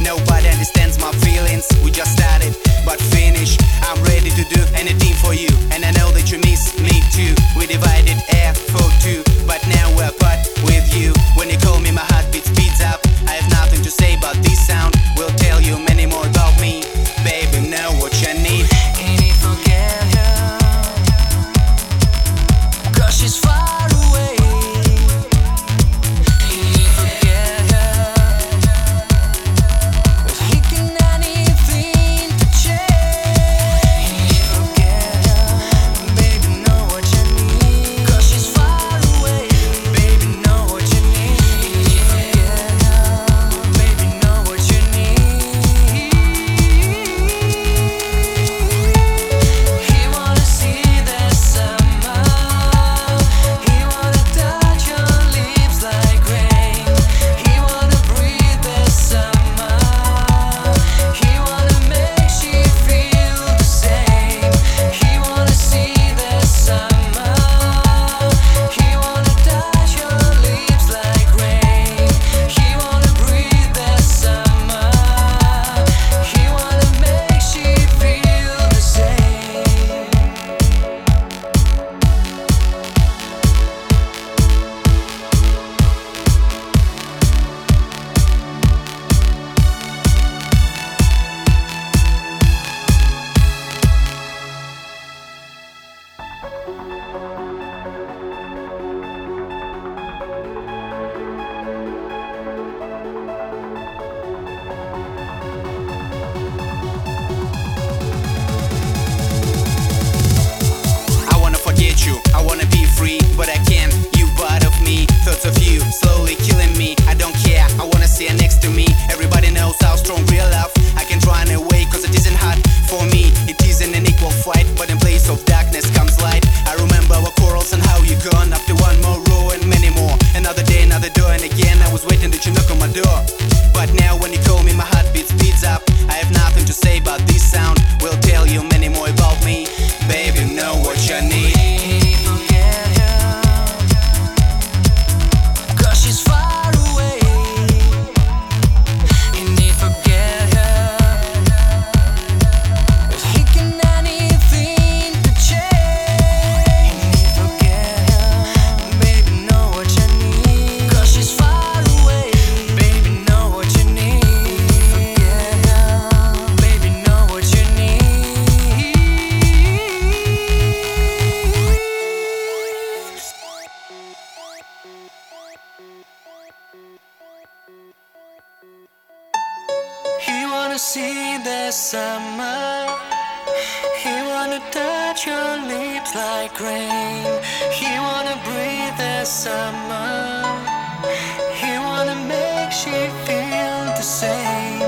Nobody understands my feelings. free, but I can't. wanna see the summer. He wanna touch your lips like rain. He wanna breathe the summer. He wanna make you feel the same.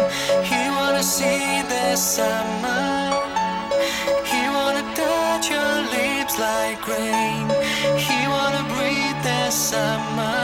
He wanna see the summer. He wanna touch your lips like rain. He wanna breathe the summer.